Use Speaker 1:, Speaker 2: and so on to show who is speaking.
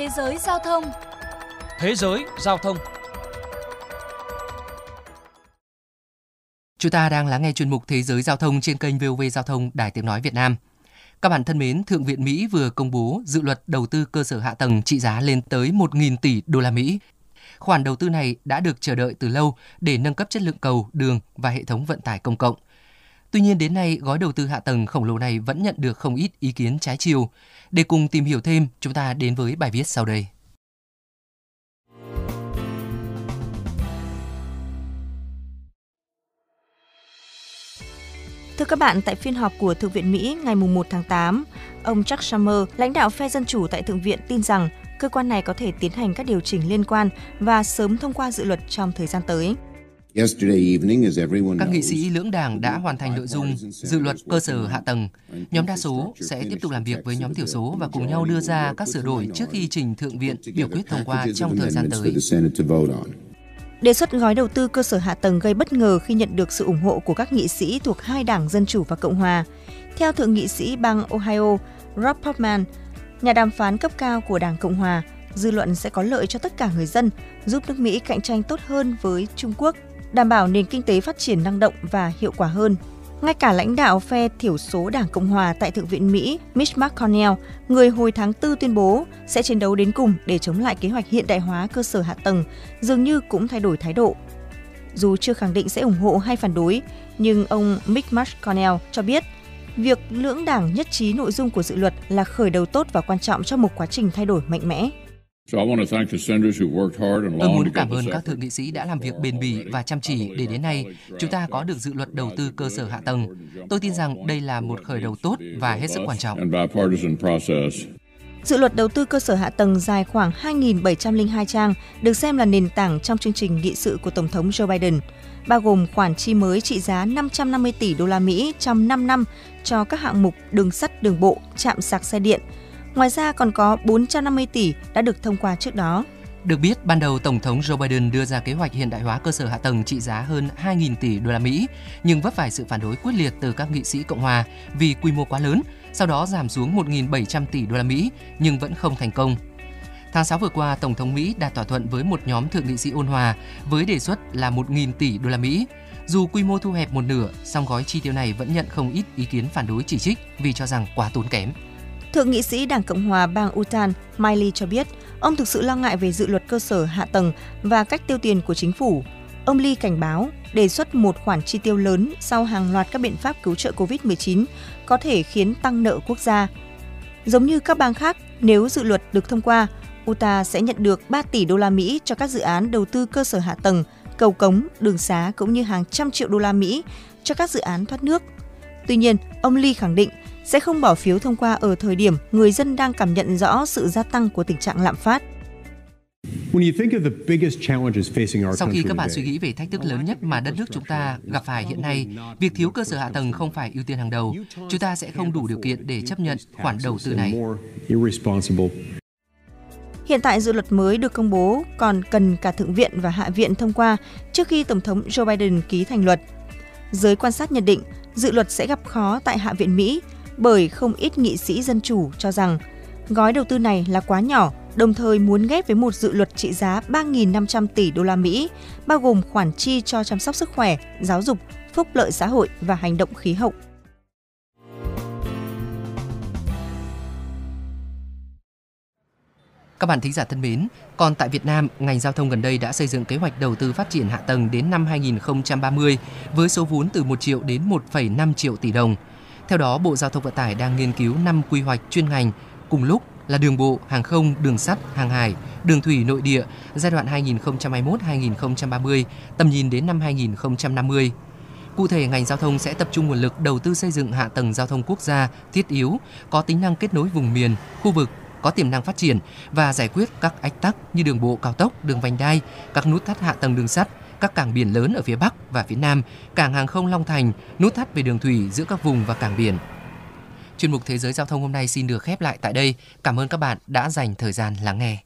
Speaker 1: Thế giới giao thông
Speaker 2: Thế giới giao thông
Speaker 3: Chúng ta đang lắng nghe chuyên mục Thế giới giao thông trên kênh VOV Giao thông Đài Tiếng Nói Việt Nam. Các bạn thân mến, Thượng viện Mỹ vừa công bố dự luật đầu tư cơ sở hạ tầng trị giá lên tới 1.000 tỷ đô la Mỹ. Khoản đầu tư này đã được chờ đợi từ lâu để nâng cấp chất lượng cầu, đường và hệ thống vận tải công cộng. Tuy nhiên đến nay, gói đầu tư hạ tầng khổng lồ này vẫn nhận được không ít ý kiến trái chiều. Để cùng tìm hiểu thêm, chúng ta đến với bài viết sau đây.
Speaker 4: Thưa các bạn, tại phiên họp của Thượng viện Mỹ ngày 1 tháng 8, ông Chuck Schumer, lãnh đạo phe Dân Chủ tại Thượng viện tin rằng cơ quan này có thể tiến hành các điều chỉnh liên quan và sớm thông qua dự luật trong thời gian tới.
Speaker 3: Các nghị sĩ lưỡng đảng đã hoàn thành nội dung dự luật cơ sở hạ tầng. Nhóm đa số sẽ tiếp tục làm việc với nhóm thiểu số và cùng nhau đưa ra các sửa đổi trước khi trình Thượng viện biểu quyết thông qua trong thời gian tới.
Speaker 4: Đề xuất gói đầu tư cơ sở hạ tầng gây bất ngờ khi nhận được sự ủng hộ của các nghị sĩ thuộc hai đảng Dân Chủ và Cộng Hòa. Theo Thượng nghị sĩ bang Ohio, Rob Portman, nhà đàm phán cấp cao của Đảng Cộng Hòa, dư luận sẽ có lợi cho tất cả người dân, giúp nước Mỹ cạnh tranh tốt hơn với Trung Quốc, đảm bảo nền kinh tế phát triển năng động và hiệu quả hơn. Ngay cả lãnh đạo phe thiểu số Đảng Cộng Hòa tại Thượng viện Mỹ Mitch McConnell, người hồi tháng 4 tuyên bố sẽ chiến đấu đến cùng để chống lại kế hoạch hiện đại hóa cơ sở hạ tầng, dường như cũng thay đổi thái độ. Dù chưa khẳng định sẽ ủng hộ hay phản đối, nhưng ông Mitch McConnell cho biết việc lưỡng đảng nhất trí nội dung của dự luật là khởi đầu tốt và quan trọng cho một quá trình thay đổi mạnh mẽ.
Speaker 3: Tôi muốn cảm ơn các thượng nghị sĩ đã làm việc bền bỉ và chăm chỉ để đến nay chúng ta có được dự luật đầu tư cơ sở hạ tầng. Tôi tin rằng đây là một khởi đầu tốt và hết sức quan trọng.
Speaker 4: Dự luật đầu tư cơ sở hạ tầng dài khoảng 2.702 trang, được xem là nền tảng trong chương trình nghị sự của Tổng thống Joe Biden, bao gồm khoản chi mới trị giá 550 tỷ đô la Mỹ trong 5 năm cho các hạng mục đường sắt, đường bộ, chạm sạc xe điện, Ngoài ra còn có 450 tỷ đã được thông qua trước đó.
Speaker 3: Được biết, ban đầu Tổng thống Joe Biden đưa ra kế hoạch hiện đại hóa cơ sở hạ tầng trị giá hơn 2.000 tỷ đô la Mỹ, nhưng vấp phải sự phản đối quyết liệt từ các nghị sĩ Cộng hòa vì quy mô quá lớn, sau đó giảm xuống 1.700 tỷ đô la Mỹ nhưng vẫn không thành công. Tháng 6 vừa qua, Tổng thống Mỹ đạt thỏa thuận với một nhóm thượng nghị sĩ ôn hòa với đề xuất là 1.000 tỷ đô la Mỹ. Dù quy mô thu hẹp một nửa, song gói chi tiêu này vẫn nhận không ít ý kiến phản đối chỉ trích vì cho rằng quá tốn kém.
Speaker 4: Thượng nghị sĩ Đảng Cộng hòa bang Utah Miley cho biết, ông thực sự lo ngại về dự luật cơ sở hạ tầng và cách tiêu tiền của chính phủ. Ông Lee cảnh báo đề xuất một khoản chi tiêu lớn sau hàng loạt các biện pháp cứu trợ COVID-19 có thể khiến tăng nợ quốc gia. Giống như các bang khác, nếu dự luật được thông qua, Utah sẽ nhận được 3 tỷ đô la Mỹ cho các dự án đầu tư cơ sở hạ tầng, cầu cống, đường xá cũng như hàng trăm triệu đô la Mỹ cho các dự án thoát nước. Tuy nhiên, ông Lee khẳng định sẽ không bỏ phiếu thông qua ở thời điểm người dân đang cảm nhận rõ sự gia tăng của tình trạng lạm phát.
Speaker 3: Sau khi các bạn suy nghĩ về thách thức lớn nhất mà đất nước chúng ta gặp phải hiện nay, việc thiếu cơ sở hạ tầng không phải ưu tiên hàng đầu. Chúng ta sẽ không đủ điều kiện để chấp nhận khoản đầu tư này.
Speaker 4: Hiện tại dự luật mới được công bố còn cần cả Thượng viện và Hạ viện thông qua trước khi Tổng thống Joe Biden ký thành luật. Giới quan sát nhận định dự luật sẽ gặp khó tại Hạ viện Mỹ bởi không ít nghị sĩ dân chủ cho rằng gói đầu tư này là quá nhỏ, đồng thời muốn ghép với một dự luật trị giá 3.500 tỷ đô la Mỹ, bao gồm khoản chi cho chăm sóc sức khỏe, giáo dục, phúc lợi xã hội và hành động khí hậu.
Speaker 3: Các bạn thính giả thân mến, còn tại Việt Nam, ngành giao thông gần đây đã xây dựng kế hoạch đầu tư phát triển hạ tầng đến năm 2030 với số vốn từ 1 triệu đến 1,5 triệu tỷ đồng – theo đó, Bộ Giao thông Vận tải đang nghiên cứu 5 quy hoạch chuyên ngành cùng lúc là đường bộ, hàng không, đường sắt, hàng hải, đường thủy nội địa giai đoạn 2021-2030, tầm nhìn đến năm 2050. Cụ thể, ngành giao thông sẽ tập trung nguồn lực đầu tư xây dựng hạ tầng giao thông quốc gia thiết yếu, có tính năng kết nối vùng miền, khu vực, có tiềm năng phát triển và giải quyết các ách tắc như đường bộ cao tốc, đường vành đai, các nút thắt hạ tầng đường sắt, các cảng biển lớn ở phía Bắc và phía Nam, cảng hàng không Long Thành, nút thắt về đường thủy giữa các vùng và cảng biển. Chuyên mục Thế giới Giao thông hôm nay xin được khép lại tại đây. Cảm ơn các bạn đã dành thời gian lắng nghe.